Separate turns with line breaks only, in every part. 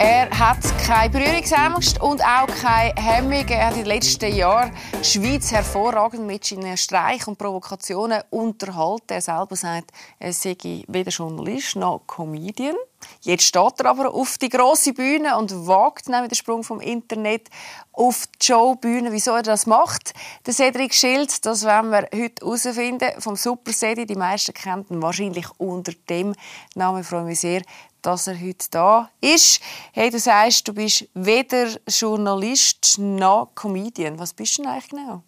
Er hat keine Berührungsangst und auch keine Hemmung. Er hat in den letzten Jahren die Schweiz hervorragend mit seinen Streich und Provokationen unterhalten. Er selber sagt, er sei weder Journalist noch Comedian. Jetzt steht er aber auf die große Bühne und wagt nämlich den Sprung vom Internet auf die Showbühne. Wieso er das macht? Der Cedric Schild, das werden wir heute herausfinden. Vom Super Cedi. Die meisten kennen ihn wahrscheinlich unter dem Namen. Ich freue mich sehr, dass er heute da ist. Hey, du sagst, du bist weder Journalist noch Comedian. Was bist du denn eigentlich genau?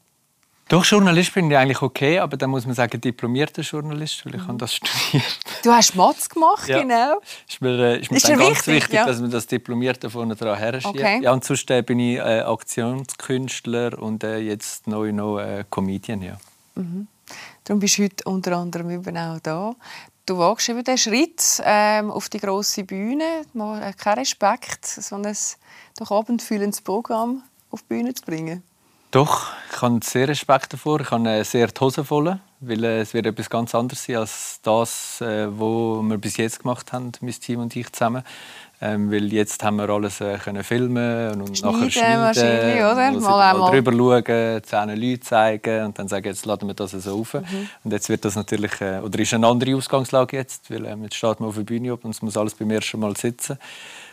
Doch, Journalist bin ich eigentlich okay, aber dann muss man sagen, diplomierter Journalist, weil ich mhm. habe das studiert.
Du hast Matz gemacht,
ja.
genau.
Ist mir, äh, ist mir ist ganz wichtig, wichtig ja. dass man das Diplomierte vorne dran her okay. Ja, und sonst äh, bin ich äh, Aktionskünstler und äh, jetzt neu noch äh, Comedian, ja.
Mhm. Darum bist du heute unter anderem eben auch da. Du wagst eben den Schritt ähm, auf die große Bühne. Man hat keinen Respekt, so ein doch abendfüllendes Programm auf die Bühne zu bringen.
Doch, ich habe sehr Respekt davor. Ich habe sehr die Hose voll, weil äh, es wird etwas ganz anderes sein als das, was äh, wir bis jetzt gemacht haben, mein Team und ich zusammen. Ähm, weil jetzt haben wir alles äh, können filmen und schneiden, nachher schneiden, oder? Mal, mal drüber schauen, zehn Leute zeigen und dann sagen, jetzt laden wir das so auf. Mhm. Und jetzt wird das natürlich, äh, oder ist eine andere Ausgangslage jetzt, weil äh, jetzt steht man auf der Bühne und es muss alles beim ersten Mal sitzen.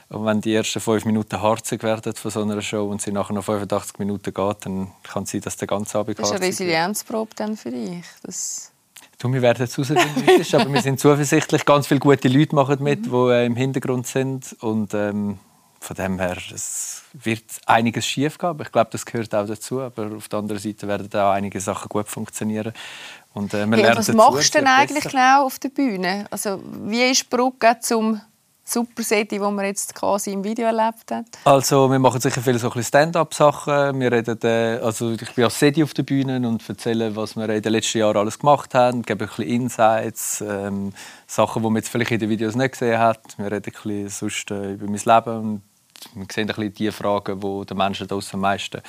Und wenn die ersten fünf Minuten harzig werden von so einer Show und sie nachher noch 85 Minuten geht, dann kann es sein, dass der ganze Abend
Das ist eine Resilienzprobe dann für dich. Das
du, wir werden herausfinden, aber wir sind zuversichtlich. Ganz viele gute Leute machen mit, mhm. die äh, im Hintergrund sind. Und ähm, von dem her, es wird einiges schief gehen, aber ich glaube, das gehört auch dazu. Aber auf der anderen Seite werden auch einige Sachen gut funktionieren. Und, äh,
hey, was machst du denn eigentlich genau auf der Bühne? Also, wie ist die Brücke zum super Seti, die man jetzt quasi im Video erlebt hat?
Also wir machen sicher viele so Stand-up-Sachen. Wir reden, äh, also ich bin als Seti auf der Bühne und erzähle, was wir in den letzten Jahren alles gemacht haben, gebe ein bisschen Insights, ähm, Sachen, die man jetzt vielleicht in den Videos nicht gesehen hat. Wir reden ein bisschen sonst äh, über mein Leben und wir sehen ein bisschen die Fragen, die den Menschen draussen am meisten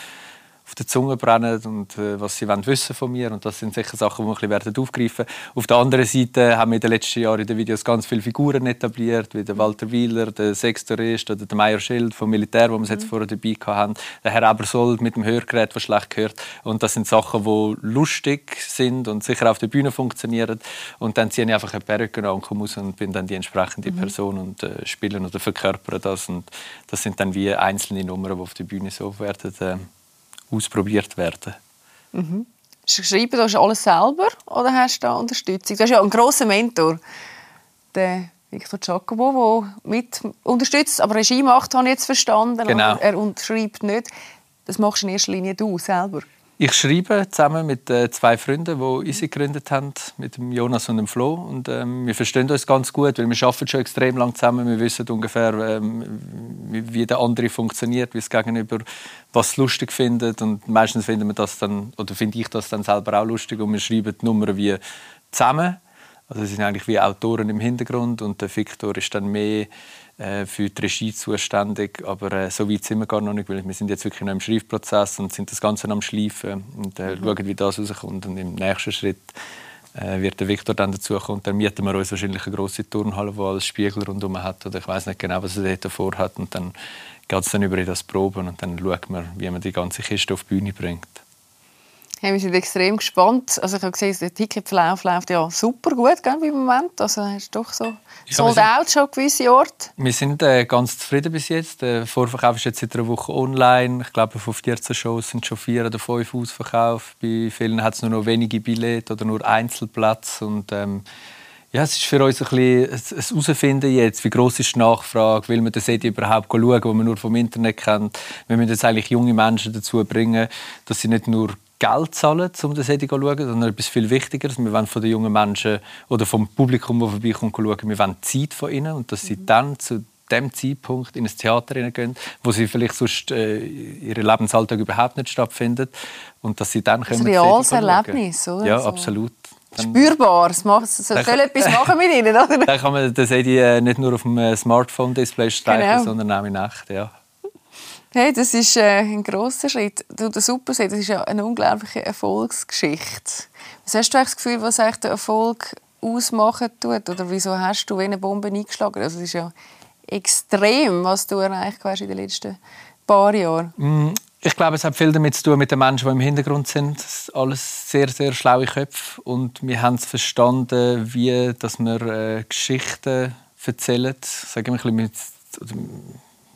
auf der Zunge brennen und äh, was sie wollen wissen von mir. Und das sind sicher Sachen, die wir ein bisschen aufgreifen werden. Auf der anderen Seite haben wir in den letzten Jahren in den Videos ganz viele Figuren etabliert, wie der Walter Wieler, der Sextorist oder der Meier Schild vom Militär, wo wir mhm. jetzt vorher dabei hatten. Der Herr Ebersold mit dem Hörgerät, der schlecht gehört. Und das sind Sachen, die lustig sind und sicher auf der Bühne funktionieren. Und dann ziehe ich einfach eine Perücke an und komme raus und bin dann die entsprechende mhm. Person und äh, spielen oder verkörpere das. Und das sind dann wie einzelne Nummern, die auf der Bühne so werden. Äh, ausprobiert werden.
Mhm. Schreiben du alles selber oder hast du da Unterstützung? Du hast ja einen grossen Mentor, den Victor Giacomo, der mit unterstützt, aber Regie macht, habe ich jetzt verstanden.
Genau.
Er schreibt nicht. Das machst du in erster Linie du selber.
Ich schreibe zusammen mit äh, zwei Freunden, die Easy gegründet haben, mit Jonas und dem Flo. Und, ähm, wir verstehen uns ganz gut, weil wir arbeiten schon extrem lang zusammen. Wir wissen ungefähr, ähm, wie, der andere funktioniert, wie es gegenüber was lustig findet. Und meistens finden wir das dann, oder finde ich das dann selber auch lustig. Und wir schreiben die Nummern wie zusammen. Also sie sind eigentlich wie Autoren im Hintergrund und der Victor ist dann mehr äh, für die Regie zuständig, aber äh, so weit sind wir gar noch nicht, weil wir sind jetzt wirklich noch im Schreibprozess und sind das Ganze am Schleifen und äh, mhm. schauen, wie das rauskommt. Und im nächsten Schritt äh, wird der Victor dann dazukommen. Dann mieten wir uns wahrscheinlich eine große Turnhalle, die alles Spiegel rundherum hat oder ich weiß nicht genau, was er dort vorhat und dann geht es dann über in das Proben und dann schaut man, wie man die ganze Kiste auf die Bühne bringt.
Hey, wir sind extrem gespannt. Also ich habe gesehen, der Ticketverlauf läuft ja super gut gell, im Moment. Also hast du doch so ja, sold out schon gewisse Orte.
Wir sind äh, ganz zufrieden bis jetzt. Der Vorverkauf ist jetzt seit einer Woche online. Ich glaube, von 14 Shows sind schon vier oder fünf ausverkauft. Bei vielen hat es nur noch wenige Billette oder nur Einzelplätze. Und, ähm, ja, es ist für uns ein bisschen ein Herausfinden jetzt, wie groß ist die Nachfrage, will man das überhaupt schauen, wo man nur vom Internet kennt. Wir müssen jetzt eigentlich junge Menschen dazu bringen, dass sie nicht nur Geld zahlen, um das zu schauen, sondern etwas viel Wichtigeres. Wir wollen von den jungen Menschen oder vom Publikum, das vorbeikommt, schauen, wir wollen Zeit von ihnen und dass sie mhm. dann zu dem Zeitpunkt in ein Theater gehen, wo sie vielleicht sonst äh, ihre Lebensalltag überhaupt nicht stattfindet und dass sie dann
können. Ein reales Erlebnis, oder?
Ja, absolut.
Dann, Spürbar, es, macht, es soll etwas machen mit ihnen, oder?
Dann kann man das äh, nicht nur auf dem äh, Smartphone-Display streichen, genau. sondern auch in echt, ja.
Hey, das ist äh, ein großer Schritt. Du, der Supersee, das ist ja eine unglaubliche Erfolgsgeschichte. Was hast du das Gefühl, was eigentlich den Erfolg ausmachen tut? Oder wieso hast du wie eine Bombe eingeschlagen? Also, das ist ja extrem, was du erreicht hast in den letzten paar Jahren?
Mm, ich glaube, es hat viel damit zu tun mit den Menschen, die im Hintergrund sind. alles sehr, sehr schlaue Köpfe. Und wir haben es verstanden, wie dass wir äh, Geschichten erzählen. Sagen wir ein mit,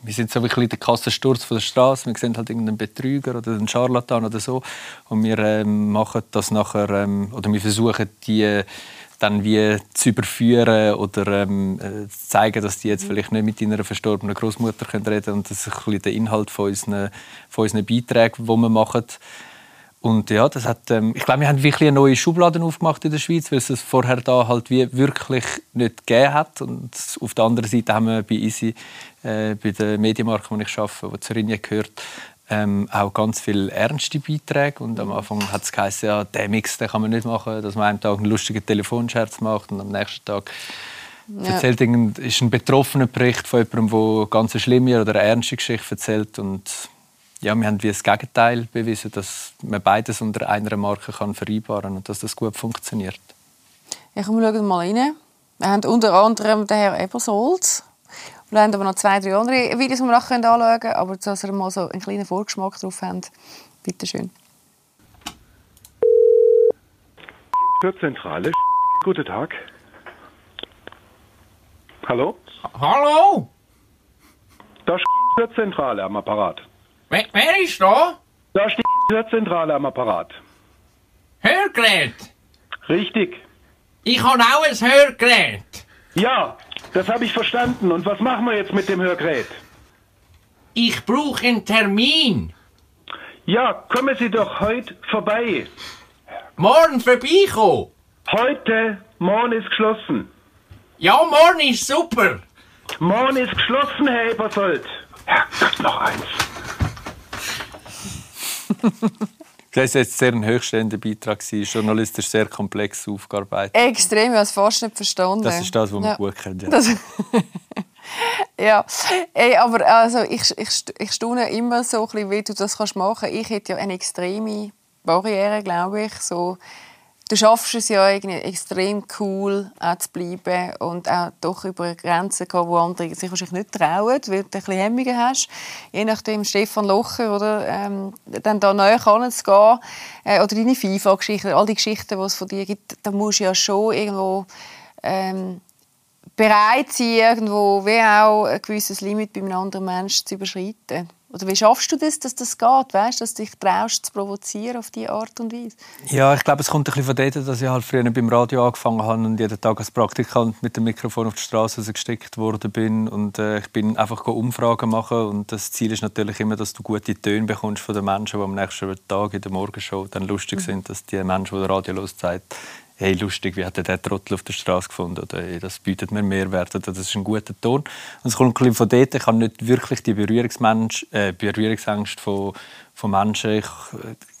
wir sind so ein bisschen der Kassensturz von der Straße. Wir sehen halt irgendeinen Betrüger oder einen Scharlatan oder so. Und wir ähm, machen das nachher, ähm, oder wir versuchen die dann wie zu überführen oder ähm, äh, zu zeigen, dass die jetzt vielleicht nicht mit ihrer verstorbenen Großmutter reden können und das ist ein bisschen der Inhalt von unseren, von unseren Beiträgen, die wir machen. Und ja, das hat, ähm, ich glaube, wir haben wirklich eine neue Schublade aufgemacht in der Schweiz, weil es es vorher da halt wie wirklich nicht gegeben hat. Und auf der anderen Seite haben wir bei Easy, äh, bei der Medienmarke, wo ich arbeite, wo zu Ringe gehört, ähm, auch ganz viele ernste Beiträge. Und am Anfang hat es geheißen, ja, den Mix den kann man nicht machen, dass man einen Tag einen lustigen Telefonscherz macht und am nächsten Tag ja. erzählt ist ein betroffener Bericht von jemandem, der eine ganz schlimme oder eine ernste Geschichte erzählt. Und ja, wir haben wie das Gegenteil bewiesen, dass man beides unter einer Marke kann vereinbaren kann und dass das gut funktioniert.
Ja, komm, wir schauen mal rein. Wir haben unter anderem den Herrn Ebersold wir haben aber noch zwei, drei andere Videos, die wir nachher anschauen können. Aber dass ihr mal so einen kleinen Vorgeschmack drauf habt, bitte schön.
Zentrale. Guten Tag. Hallo?
Hallo?
Da ist die Zentrale am Apparat.
Wer, wer ist da?
Da ist die Zentrale am Apparat.
Hörgerät?
Richtig.
Ich habe auch ein Hörgerät.
Ja, das habe ich verstanden. Und was machen wir jetzt mit dem Hörgerät?
Ich brauche einen Termin.
Ja, kommen Sie doch heute vorbei.
Morgen vorbeikommen.
Heute, morgen ist geschlossen.
Ja, morgen ist super.
Morgen ist geschlossen, Herr Ebersold. Herrgott, noch eins.
Das war jetzt sehr ein höchststehender Beitrag. Journalistisch sehr komplex aufgearbeitet.
Extrem, ich habe es fast nicht verstanden.
Das ist das, was man ja. gut kennt. Ja.
ja, Ey, aber also, ich, ich, ich staune immer so, wie du das machen kannst. Ich hätte ja eine extreme Barriere, glaube ich. So, du schaffst es ja irgendwie extrem cool auch zu bleiben und auch doch über Grenzen gehen, wo andere sich wahrscheinlich nicht trauen, weil du ein bisschen Hemmungen hast. Je nachdem, Stefan Locher, oder, ähm, dann da näher zu gehen, äh, oder deine FIFA-Geschichten, all die Geschichten, die es von dir gibt, da musst du ja schon irgendwo ähm, bereit sein, irgendwo wie auch ein gewisses Limit bei einem anderen Menschen zu überschreiten. Oder wie schaffst du das, dass das geht, weißt, dass du dich traust zu provozieren auf diese Art und Weise?
Ja, ich glaube, es kommt ein bisschen von dort, dass ich halt früher beim Radio angefangen habe und jeden Tag als Praktikant mit dem Mikrofon auf die Straße gesteckt worden bin und äh, ich bin einfach Umfragen machen und das Ziel ist natürlich immer, dass du gute Töne bekommst von den Menschen, die am nächsten Tag in der Morgenshow dann lustig mhm. sind, dass die Menschen, die Radio los hey, lustig, wie hat er den Trottel auf der Straße gefunden? Oder hey, das bietet mir Mehrwert oder das ist ein guter Ton. Und es kommt ein von dort, ich habe nicht wirklich die Berührungsmensch, äh, Berührungsängste von, von Menschen. Ich,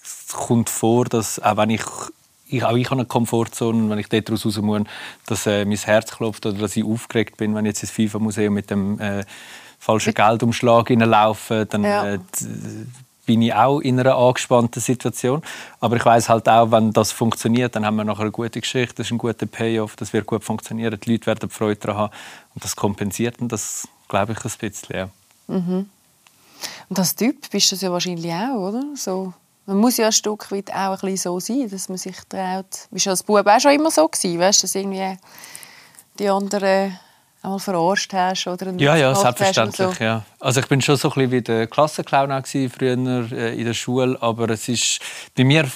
es kommt vor, dass auch wenn ich ich, auch ich habe eine Komfortzone, wenn ich dort raus muss, dass äh, mein Herz klopft oder dass ich aufgeregt bin, wenn ich jetzt ins FIFA-Museum mit dem äh, falschen Geldumschlag laufe, dann ja. äh, bin ich auch in einer angespannten Situation. Aber ich weiß halt auch, wenn das funktioniert, dann haben wir nachher eine gute Geschichte, das ist ein guter Payoff, das wird gut funktionieren, die Leute werden Freude daran haben und das kompensiert und das glaube ich ein bisschen. Ja.
Mhm. Und als Typ bist du das ja wahrscheinlich auch, oder? So, man muss ja ein Stück weit auch ein bisschen so sein, dass man sich traut. Bist du als Bub auch schon immer so gewesen, weißt, dass irgendwie die anderen einmal verarscht hast oder
Ja, ja, selbstverständlich. So. Ja. Also ich bin schon so ein bisschen wie der Klassenclown früher äh, in der Schule, aber es ist bei mir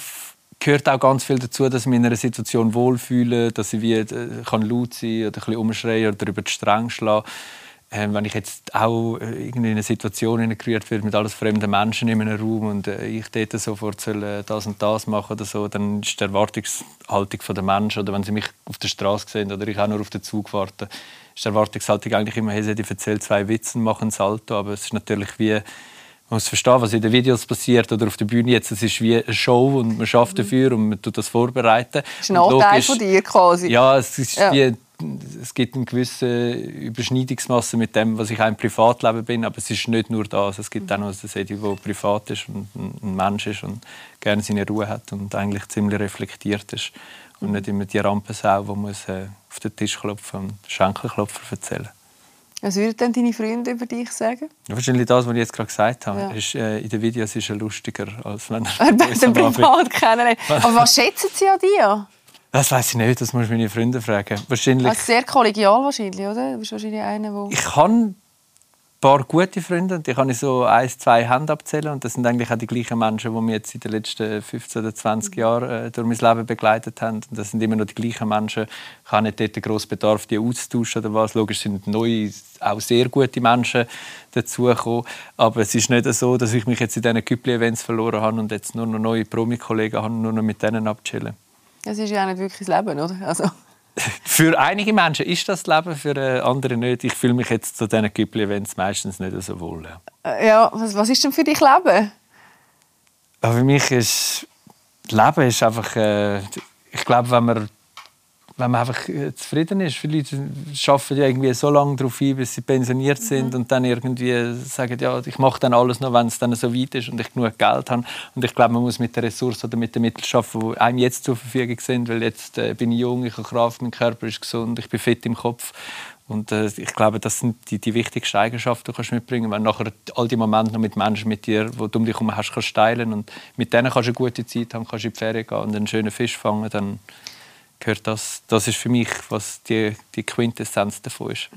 gehört auch ganz viel dazu, dass ich mich in einer Situation wohlfühle, dass ich wie, äh, kann laut sein oder ein bisschen umschreien oder über die Stränge schlagen. Ähm, wenn ich jetzt auch äh, in eine Situation gerührt werde mit alles fremden Menschen in einem Raum und äh, ich dort sofort soll, äh, das und das machen oder so, dann ist die Erwartungshaltung der Menschen oder wenn sie mich auf der Straße sehen oder ich auch nur auf den Zug warte, ist die Erwartungshaltung eigentlich immer, hey, sie erzählt zwei Witze, machen ein Salto, aber es ist natürlich wie, man muss verstehen, was in den Videos passiert oder auf der Bühne jetzt. Es ist wie eine Show und man schafft mhm. dafür und man tut das vorbereiten. Das
ist ein Nachteil von dir quasi.
Ja, es ist ja. wie es gibt eine gewisse Überschneidungsmasse mit dem, was ich im Privatleben bin, aber es ist nicht nur das. Es gibt auch noch eine Seite, die privat ist und ein Mensch ist und gerne seine Ruhe hat und eigentlich ziemlich reflektiert ist und nicht immer die Rampensau, die muss äh, auf den Tisch klopfen und Schenkelklopfer erzählen.
Was würden denn deine Freunde über dich sagen?
Ja, wahrscheinlich das, was ich jetzt gerade gesagt habe.
Ja.
Ist, äh, in den Videos ist er lustiger, als wenn
Er
uns
den
am Abend-
privat kennenlernen. Aber was schätzen sie an dir?
Das weiß ich nicht, das musst du meine Freunde fragen. Wahrscheinlich.
Also sehr kollegial wahrscheinlich, oder? Du bist wahrscheinlich einer, der...
ich ein paar gute Freunde und die kann ich so ein, zwei Hände abzählen. Und das sind eigentlich auch die gleichen Menschen, die mich jetzt in den letzten 15 oder 20 Jahren äh, durch mein Leben begleitet haben. Und das sind immer noch die gleichen Menschen. Ich habe nicht dort den grossen Bedarf, die auszutauschen oder was. Logisch sind neue, auch sehr gute Menschen dazugekommen. Aber es ist nicht so, dass ich mich jetzt in diesen Küppli-Events verloren habe und jetzt nur noch neue Promi-Kollegen habe und nur noch mit denen abchillen.
Das ist ja auch nicht wirklich das Leben, oder? Also,
Für einige Menschen ist das Leben, für äh, andere nicht. Ich fühle mich jetzt zu diesen Küppli-Events meistens nicht so wohl. Ja.
äh, ja, was, was ist denn für dich Leben?
Aber für mich ist Leben ist einfach, äh, ich glaube, wenn man, wenn man einfach äh, zufrieden ist, viele Leute arbeiten ja irgendwie so lange darauf hin, bis sie pensioniert sind und dann irgendwie sagen, ja, ich mache dann alles noch, wenn es dann so weit ist und ich genug Geld habe. Und ich glaube, man muss mit den Ressourcen oder mit den Mitteln arbeiten, die einem jetzt zur Verfügung sind, weil jetzt äh, bin ich jung, ich habe Kraft, mein Körper ist gesund, ich bin fit im Kopf. Und äh, ich glaube, das sind die, die wichtigsten Eigenschaften, die du kannst mitbringen Wenn du nachher all die Momente noch mit Menschen mit dir, die du um dich herum hast, kannst teilen und mit denen kannst du eine gute Zeit haben, kannst in die Ferien gehen und einen schönen Fisch fangen, dann gehört das. Das ist für mich, was die, die Quintessenz davon ist.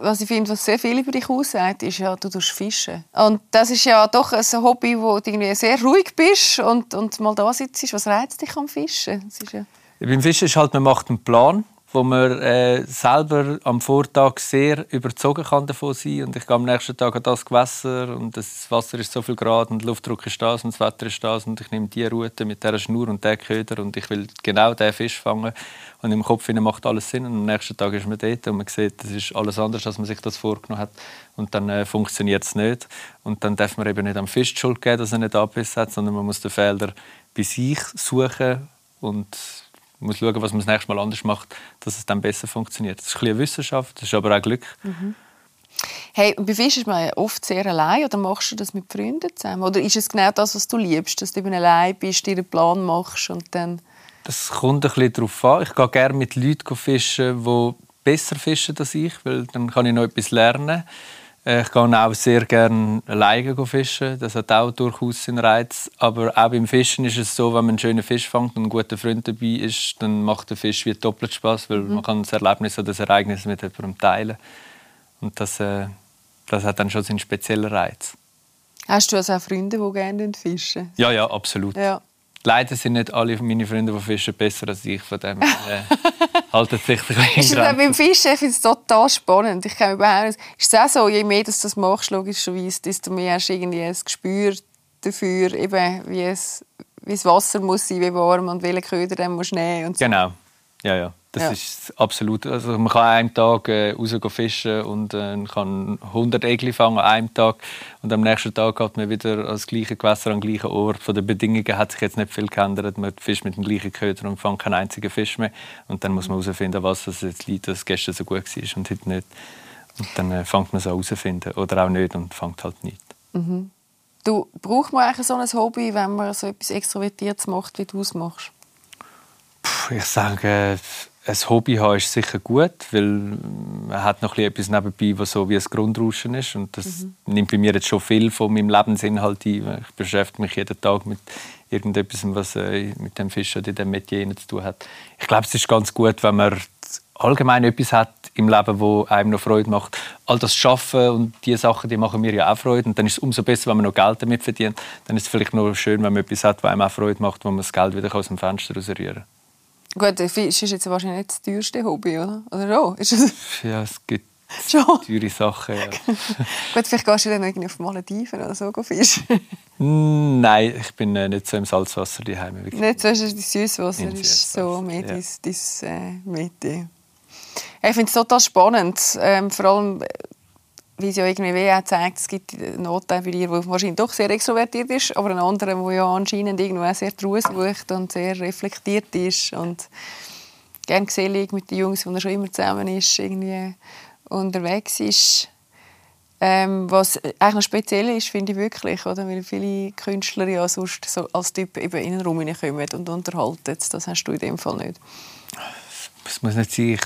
Was ich finde, was sehr viel über dich aussagt, ist ja, du tust fischen. Und das ist ja doch ein Hobby, wo du irgendwie sehr ruhig bist und, und mal da sitzt. Was reizt dich am Fischen? Das ist ja
Beim Fischen ist halt, man macht einen Plan, wo man äh, selber am Vortag sehr überzogen kann davon sein. Und ich gehe am nächsten Tag an das Gewässer und das Wasser ist so viel Grad und der Luftdruck ist das und das Wetter ist das und ich nehme die Route mit dieser Schnur und der Köder und ich will genau den Fisch fangen. Und im Kopf macht alles Sinn und am nächsten Tag ist man dort und man sieht, das ist alles anders, als man sich das vorgenommen hat. Und dann äh, funktioniert es nicht. Und dann darf man eben nicht am Fisch die Schuld geben, dass er nicht abbissen hat, sondern man muss den Fehler bei sich suchen und man muss schauen, was man das nächste Mal anders macht, dass es dann besser funktioniert. Das ist ein bisschen eine Wissenschaft, das ist aber auch Glück.
Hey, und bei Fischen ist man oft sehr allein oder machst du das mit Freunden zusammen? Oder ist es genau das, was du liebst, dass du eben allein bist, dir einen Plan machst und dann...
Das kommt ein bisschen darauf an. Ich gehe gerne mit Leuten fischen, die besser fischen als ich, weil dann kann ich noch etwas lernen. Ich gehe auch sehr gerne alleine fischen. Das hat auch durchaus seinen Reiz. Aber auch beim Fischen ist es so, wenn man einen schönen Fisch fängt und ein guter Freund dabei ist, dann macht der Fisch wie doppelt Spaß, weil man kann das Erlebnis oder das Ereignis mit jemandem teilen. Und das, äh, das hat dann schon seinen speziellen Reiz.
Hast du also auch Freunde, die gerne fischen?
Ja, ja, absolut.
Ja.
Leider sind nicht alle meine Freunde, die fischen, besser als ich. Von dem äh, halten sich ein bisschen
Ist das beim Fischen? Ich finde es total spannend. Ich kann überhaupt nicht... Ist es auch so, je mehr du das machst, logischerweise, desto mehr hast du irgendwie ein Gespür dafür, eben, wie, es, wie das Wasser muss sein, wie warm und welchen Köder du musst nehmen und so.
Genau. Ja, ja. Das
Ja.
ist absolut. Also man kann an einem Tag äh, raus gehen fischen und äh, kann 100 Egli fangen an einem Tag und am nächsten Tag geht man wieder ans gleiche Gewässer am gleichen Ort. Von den Bedingungen hat sich jetzt nicht viel geändert. Man fischt mit dem gleichen Köder und fängt keinen einzigen Fisch mehr. Und dann muss man herausfinden, was es jetzt liegt, dass gestern so gut war und heute nicht. Und dann äh, fängt man es herausfinden. Oder auch nicht und fängt halt nicht.
Du, braucht man eigentlich so ein Hobby, wenn man so etwas Extrovertiertes macht, wie du es machst?
Ich sage, ein Hobby haben ist sicher gut, weil man hat noch etwas nebenbei, was so wie ein Grundrauschen ist. Und das nimmt bei mir jetzt schon viel von meinem Lebensinhalt ein. Ich beschäftige mich jeden Tag mit irgendetwas, was äh, mit dem Fisch oder dem Metier zu tun hat. Ich glaube, es ist ganz gut, wenn man allgemein etwas hat im Leben, wo einem noch Freude macht. All das Schaffen und die Sachen, die machen mir ja auch Freude. Und dann ist es umso besser, wenn man noch Geld damit verdient. Dann ist es vielleicht noch schön, wenn man etwas hat, was einem auch Freude macht, wo man das Geld wieder aus dem Fenster rausrühren kann.
Gut, Fisch ist jetzt wahrscheinlich nicht das teuerste Hobby, oder? Oder schon? Ist es
Ja, es gibt
schon?
teure Sachen. Ja.
Gut, vielleicht gehst du dann irgendwie auf Malediven oder so fischen.
Mm, Nein, ich bin äh, nicht so im Salzwasser daheim.
Nicht so, ist das Süßwasser ist so mehr
ja.
dein, dein äh, Mitte. Ich finde es total spannend, ähm, vor allem, wie es ja irgendwie wie auch zeigt, es gibt einen Anteil bei dir, der wahrscheinlich doch sehr extrovertiert ist, aber einen anderen, der ja anscheinend irgendwo auch sehr die Ruhe sucht und sehr reflektiert ist und gerne gesellig mit den Jungs, wo er schon immer zusammen ist, irgendwie unterwegs ist. Ähm, was eigentlich noch speziell ist, finde ich wirklich, oder? weil viele Künstler ja sonst so als Typ eben in den Raum hineinkommen und unterhalten. Das hast du in dem Fall nicht.
Es muss nicht sein. Ich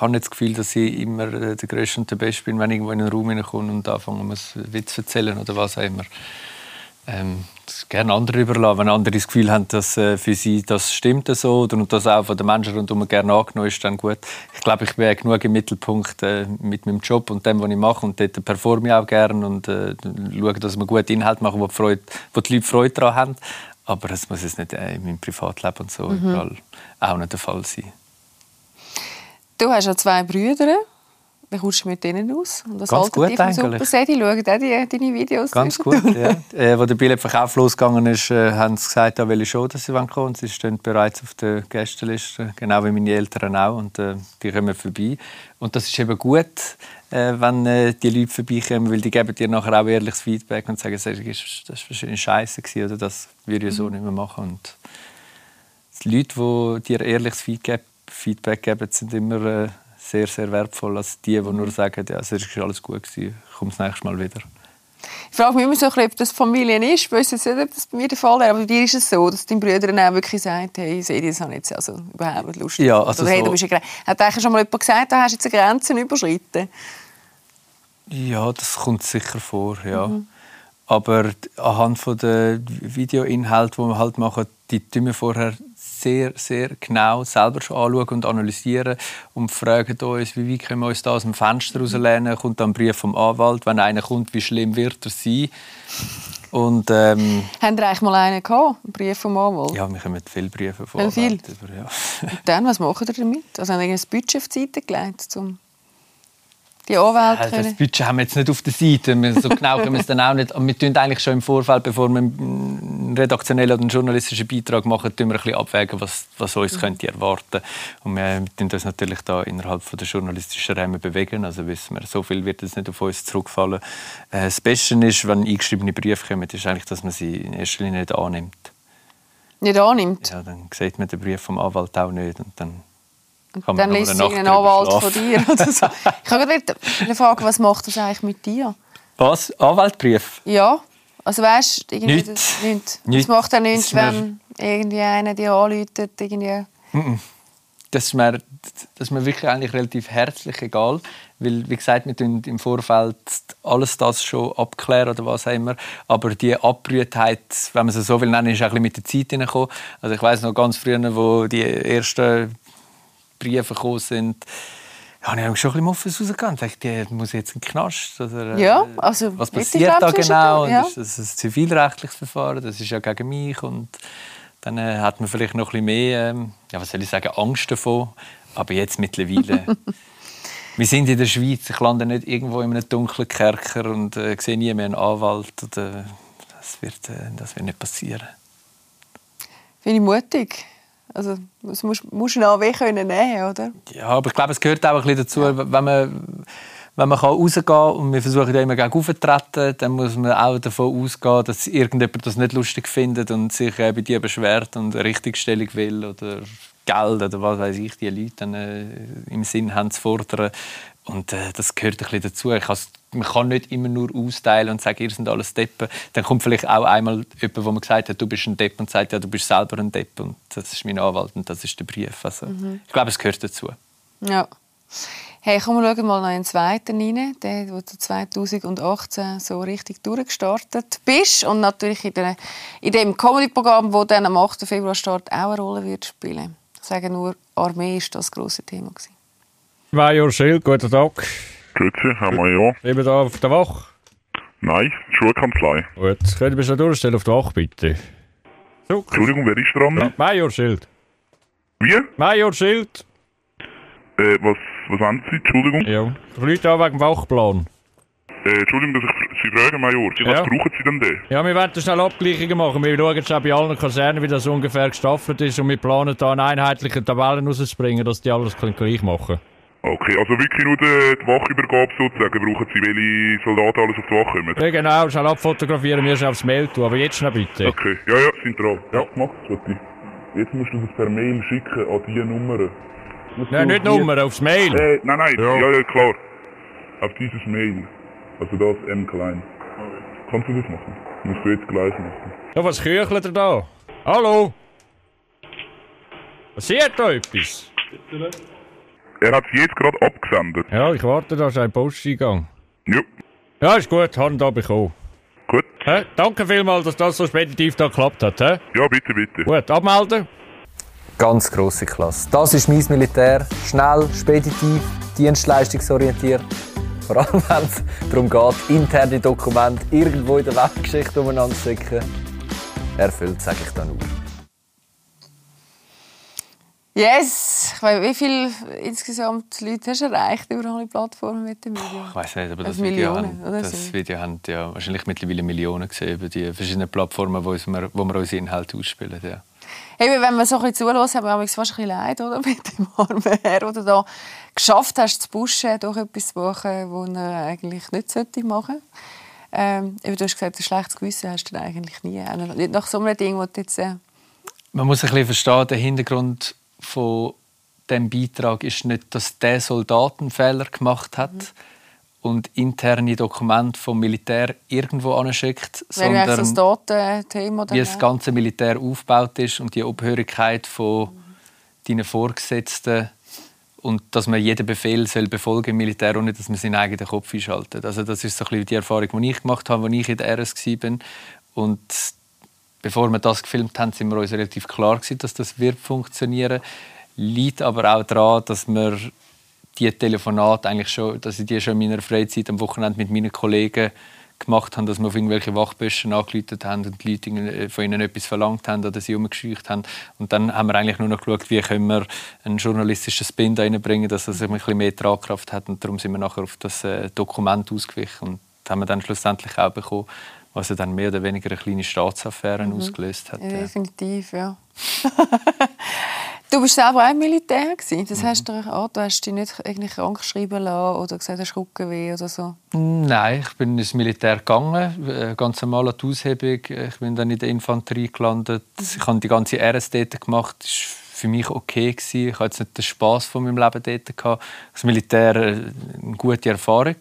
habe nicht das Gefühl, dass ich immer äh, der Größte und der Beste bin, wenn ich irgendwo in einen Raum hineinkomme und anfange, einen Witz zu erzählen oder was auch immer. Ähm, das gerne andere überlassen, wenn andere das Gefühl haben, dass äh, für sie das stimmt so oder und das auch von den Menschen rundherum gerne angenommen ist, dann gut. Ich glaube, ich bin genug im Mittelpunkt äh, mit meinem Job und dem, was ich mache und dort performe ich auch gerne und äh, schaue, dass wir gute Inhalte machen, wo die, Freude, wo die Leute Freude daran haben. Aber es muss jetzt nicht äh, in meinem Privatleben und so mhm. überall auch nicht der Fall sein.
Du hast ja zwei Brüder. Wie kommst du mit denen aus?
Und das Ganz gut eigentlich.
Super Sedi schauen auch die, deine Videos.
Ganz gut, ja. äh, als der Billetverkauf losgegangen ist, äh, haben sie gesagt, an welche Show dass sie kommen wollen. Sie stehen bereits auf der Gästeliste, genau wie meine Eltern auch. Und äh, die kommen vorbei. Und das ist eben gut, äh, wenn äh, die Leute vorbeikommen, weil die geben dir nachher auch ehrliches Feedback und sagen, das war wahrscheinlich scheiße oder das würde ich so mhm. nicht mehr machen. Und die Leute, die dir ehrliches Feedback geben, sind immer äh, sehr, sehr wertvoll als die, die nur sagen, ja, es ist alles gut gewesen, ich komme das nächste Mal wieder.
Ich frage mich immer so, ob das Familien ist. Ich weiß nicht, ob das bei mir der Fall wäre. Aber bei dir ist es so, dass dein Bruder dann auch wirklich sagt, hey, ich sehe das habe jetzt also überhaupt nicht lustig.
Ja, also
Oder, hey, du bist eine Hat eigentlich schon mal jemand gesagt, da hast du jetzt eine Grenze überschritten?
Ja, das kommt sicher vor, ja. Mhm. Aber anhand von der Videoinhalte, die wir halt machen, die tun wir vorher sehr, sehr genau selber anschauen und analysieren und fragen uns, wie weit können wir uns da aus dem Fenster rauslehnen. Kommt dann ein Brief vom Anwalt, wenn einer kommt, wie schlimm wird er sein? Und, ähm,
Haben eigentlich mal einen gehabt, einen Brief vom Anwalt?
Ja, wir haben viele Briefe von
Anwalt. Viel? Ja. und dann, was machen ihr damit? Also haben ihr ein Budget auf die Seite gelegt, um die Anwälte
können. Das Budget haben wir jetzt nicht auf der Seite. So genau können wir es dann auch nicht. wir tun eigentlich schon im Vorfeld, bevor wir einen redaktionellen oder einen journalistischen Beitrag machen, tun wir ein bisschen abwägen, was, was uns mhm. könnte erwarten Und wir tun das natürlich da innerhalb von der journalistischen Rahmen bewegen. Also wissen wir, so viel wird es nicht auf uns zurückfallen. Äh, das Beste ist, wenn eingeschriebene Briefe kommen, ist eigentlich, dass man sie in erster Linie nicht annimmt.
Nicht annimmt?
Ja, dann sieht man den Brief vom Anwalt auch nicht und dann
kann dann liest sie einen Anwalt von dir oder so. Ich habe gerade Frage, was macht das eigentlich mit dir?
Was? Anwaltbrief?
Ja. Also weißt du,
irgendwie nicht.
nicht. Das macht er nichts, wenn irgendwie einer dir anläutet, irgendwie.
Das ist, mir, das ist mir wirklich eigentlich relativ herzlich egal, weil wie gesagt, wir tun im Vorfeld alles das schon abklären oder was auch immer, aber die Abbrühtheit, wenn man es so will nennen, ist auch ein bisschen mit der Zeit hineingekommen. Also ich weiß noch ganz früher, wo die ersten Briefe gekommen sind, habe ich schon ein bisschen Muffes rausgegangen. Ich dachte, muss jetzt ein Knast? Oder,
ja, äh, also
was passiert da genau? Ja. Ist das ein zivilrechtliches Verfahren? Das ist ja gegen mich. Und dann äh, hat man vielleicht noch ein bisschen mehr, ähm, ja, was soll ich sagen, Angst davor. Aber jetzt mittlerweile... wir sind in der Schweiz. Ich lande nicht irgendwo in einem dunklen Kerker und äh, sehe nie mehr einen Anwalt. Oder, das, wird, äh, das wird nicht passieren.
Finde ich mutig. Also das musst, musst du noch weh können nehmen, oder?
Ja, aber ich glaube, es gehört auch ein bisschen dazu, ja. wenn man wenn man rausgehen kann und wir versuchen ja immer gegen aufzutreten, dann muss man auch davon ausgehen, dass irgendjemand das nicht lustig findet und sich bei dir beschwert und eine Richtigstellung will oder Geld oder was weiß ich, die Leute dann, äh, im Sinn haben zu fordern. Und äh, das gehört ein bisschen dazu. Man kann nicht immer nur austeilen und sagen, ihr seid alles Deppen. Dann kommt vielleicht auch einmal jemand, wo man gesagt hat, du bist ein Depp und sagt, ja, du bist selber ein Depp und das ist mein Anwalt und das ist der Brief. Also, mhm. Ich glaube, es gehört dazu.
Ja. Hey, komm, wir schauen mal noch in den zweiten rein, den, wo du 2018 so richtig durchgestartet bist und natürlich in, der, in dem Comedy-Programm, das dann am 8. Februar startet, auch eine Rolle wird spielen. Ich sage nur, Armee ist das große Thema gewesen.
Major Schild, guten Tag.
Grüezi, Herr Major.
Sind wir da auf der Wache?
Nein, Schulkanzlei.
Gut, könnt ihr mich schon durchstellen auf der Wache, bitte?
So. Entschuldigung, wer ist dran? Ja,
Major Schild.
Wie?
Major Schild.
Äh, was, was haben Sie? Entschuldigung?
Ja, ich rufe an wegen dem Wachplan.
Äh, Entschuldigung, dass ich Sie frage, Major. Was ja. brauchen Sie denn da?
Ja, wir werden schnell Abgleichungen machen. Wir schauen schon bei allen Kasernen, wie das ungefähr gestaffelt ist und wir planen da eine einheitliche Tabelle rauszubringen, dass die alles gleich machen
Okay, also wirklich nur die, die Wachübergabe sozusagen brauchen Sie, welche Soldaten alles auf die Wache kommen?
Ja genau, schnell abfotografieren, wir schnell aufs Mail tun, aber jetzt schnell bitte.
Okay, ja, ja, sind dran. Ja. Gemacht, Schotti. Jetzt musst du das per Mail schicken an diese Nummer.
Nein, nicht Nummer, aufs Mail.
Äh, nein, nein, ja. ja, ja, klar. Auf dieses Mail. Also das M klein. Kannst du das machen? Musst du jetzt gleich machen.
Ja, was küchelt ihr da? Hallo? Was, Passiert da etwas? Bitte.
Er hat es jetzt gerade abgesendet.
Ja, ich warte, da ist ein Posteingang.
Ja,
Ja, ist gut, haben da bekommen.
gut.
Hä? Danke vielmals, dass das so speditiv da geklappt hat. Hä?
Ja, bitte, bitte.
Gut, abmelden.
Ganz grosse Klasse. Das ist mein Militär. Schnell, speditiv, dienstleistungsorientiert. Vor allem, wenn es darum geht, interne Dokumente irgendwo in der Weltgeschichte umeinander zu schicken. Erfüllt, sage ich dann nur.
Yes! Ich weiss, wie viele insgesamt Leute hast du erreicht über alle Plattformen mit dem Video?
Ich weiß nicht, aber
Also
das, Video,
Millionen,
haben, das
so?
Video haben ja wahrscheinlich mittlerweile Millionen gesehen über die verschiedenen Plattformen, wo, uns, wo wir unsere Inhalte ausspielen. Ja.
Hey, wenn man so ein bisschen zuhört, haben wir fast ein bisschen leid oder? mit dem armen Herr, der da geschafft hast, zu pushen, durch etwas zu machen, was er eigentlich nicht sollte machen ähm, eben, Du hast gesagt, ein schlechtes Gewissen hast du eigentlich nie. Nicht nach so einem Ding, wo du jetzt... Äh,
Man muss ein bisschen verstehen, der Hintergrund von dem Beitrag ist nicht, dass der Soldat einen Fehler gemacht hat und interne Dokumente vom Militär irgendwo anschickt, sondern
das Datenthema.
wie das ganze Militär aufgebaut ist und die Obhörigkeit von deinen Vorgesetzten und dass man jeden Befehl soll befolgen im Militär, ohne dass man seinen eigenen Kopf einschaltet. Also das ist so ein bisschen die Erfahrung, die ich gemacht habe, als ich in der RS war. Und bevor wir das gefilmt haben, sind wir uns relativ klar gewesen, dass das wird funktionieren. Liegt aber auch daran, dass wir die Telefonate eigentlich schon, dass ich die schon in meiner Freizeit am Wochenende mit meinen Kollegen gemacht haben, dass wir auf irgendwelche Wachböschen angerufen haben und die Leute von ihnen etwas verlangt haben oder sie umgescheucht haben. Und dann haben wir eigentlich nur noch geschaut, wie können wir einen journalistischen Spin da reinbringen, dass es ein bisschen mehr Tragkraft hat. Und darum sind wir nachher auf das äh, Dokument ausgewichen und das haben wir dann schlussendlich auch bekommen, was ja dann mehr oder weniger eine kleine Staatsaffäre ausgelöst hat.
Ja, definitiv, ja. du bist selber auch im Militär gewesen. Das heißt, du, ah, du hast dich nicht irgendwie krank schreiben lassen oder gesagt, du hast Rückenweh oder so.
Nein, ich bin ins Militär gegangen, äh, ganz normal an die Aushebung. Ich bin dann in der Infanterie gelandet. Ich habe die ganze RS dort gemacht. Das war für mich okay. Gewesen. Ich hatte jetzt nicht den Spass von meinem Leben dort. Gehabt. Das Militär äh, eine gute Erfahrung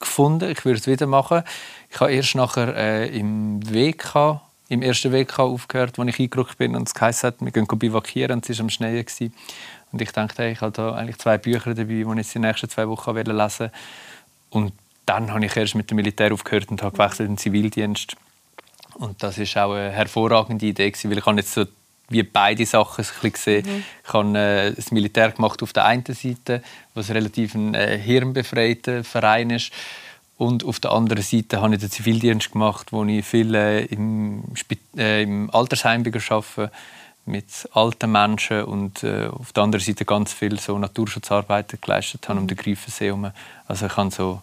gefunden. Ich würde es wieder machen. Ich habe erst nachher äh, im WK, im ersten WK aufgehört, als ich eingerückt bin und es geheißen hat, wir gehen bivakieren und es war am Schneien. Gewesen. Und ich dachte, hey, ich habe da eigentlich zwei Bücher dabei, die ich jetzt die nächsten zwei Wochen lesen will. Und dann habe ich erst mit dem Militär aufgehört und habe gewechselt in den Zivildienst. Und das ist auch eine hervorragende Idee, gewesen, weil ich habe jetzt so wie beide Sachen ein bisschen gesehen. Ich habe äh, das Militär gemacht auf der einen Seite, was relativ ein äh, hirnbefreiter Verein ist. Und auf der anderen Seite habe ich den Zivildienst gemacht, wo ich viel äh, im, Spit äh, im Altersheim arbeite, mit alten Menschen und äh, auf der anderen Seite ganz viel so Naturschutzarbeiten geleistet habe um den Greifensee herum. Also ich habe so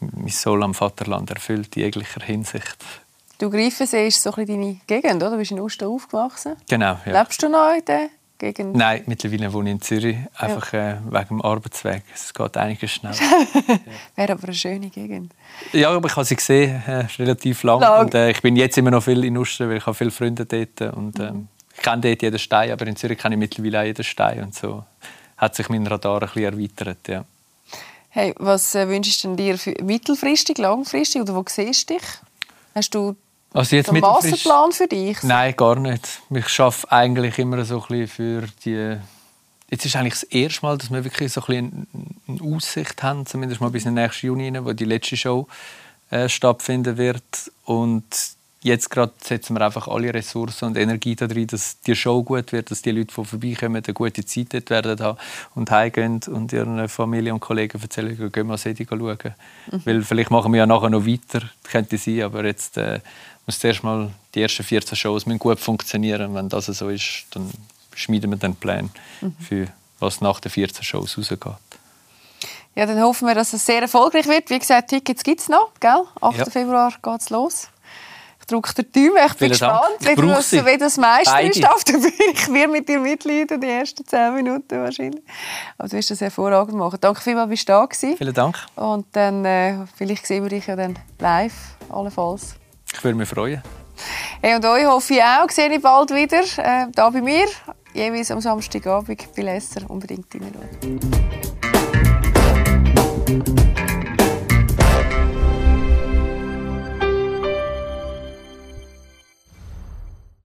mein Soul am Vaterland erfüllt in jeglicher Hinsicht.
Du Greifensee ist so ein bisschen deine Gegend, oder? Du bist in Uster aufgewachsen.
Genau, ja.
Lebst du noch in der Gegend?
Nein, mittlerweile wohne ich in Zürich, einfach äh, wegen dem Arbeitsweg. Es geht einiges schnell.
Wäre aber eine schöne Gegend.
ja, aber ich habe sie gesehen, äh, relativ lang.
Lang.
Und, äh, ich bin jetzt immer noch viel in Uster, weil ich habe viele Freunde dort. Und, ähm, ich kenne dort jeden Stein, aber in Zürich kenne ich mittlerweile auch jeden Stein. Und so hat sich mein Radar ein bisschen erweitert. Ja.
Hey, was äh, wünschst du dir für mittelfristig, langfristig oder wo siehst du dich? Hast du
Also jetzt
einen
mittelfristig-
Masterplan für dich?
Nein, gar nicht. Ich arbeite eigentlich immer so ein bisschen für die. Jetzt ist eigentlich das erste Mal, dass wir wirklich so ein bisschen eine Aussicht haben, zumindest mal bis in den nächsten Juni, rein, wo die letzte Show äh, stattfinden wird. Und jetzt gerade setzen wir einfach alle Ressourcen und Energie darin, dass die Show gut wird, dass die Leute, die vorbeikommen, eine gute Zeit dort werden haben und heimgehen und ihren Familie und Kollegen erzählen, gehen wir mal Sedi schauen. Weil vielleicht machen wir ja nachher noch weiter, könnte sein, aber jetzt äh, muss zuerst mal die ersten 14 Shows müssen gut funktionieren. Wenn das so ist, dann schmieden wir dann Plan für was nach den 14 Shows rausgeht.
Ja, dann hoffen wir, dass es sehr erfolgreich wird. Wie gesagt, Tickets gibt es noch, gell? 8.
Ja.
Februar geht es los. Ich drücke dir die Daumen. Ich bin
Vielen
gespannt,
Ich
wie du das, wie das Meisterin
Beide.
auf der Bühne. Ich werde mit dir mitleiden, die ersten 10 Minuten wahrscheinlich. Aber du wirst das hervorragend machen. Danke vielmals, dass du da warst.
Vielen Dank.
Und dann, äh, vielleicht sehen wir dich ja dann live, allenfalls.
Ich würde mich freuen.
Hey, und euch hoffe ich auch, sehe ich bald wieder, äh, da bei mir, jeweils am Samstagabend bei Lesser. Unbedingt reinschauen.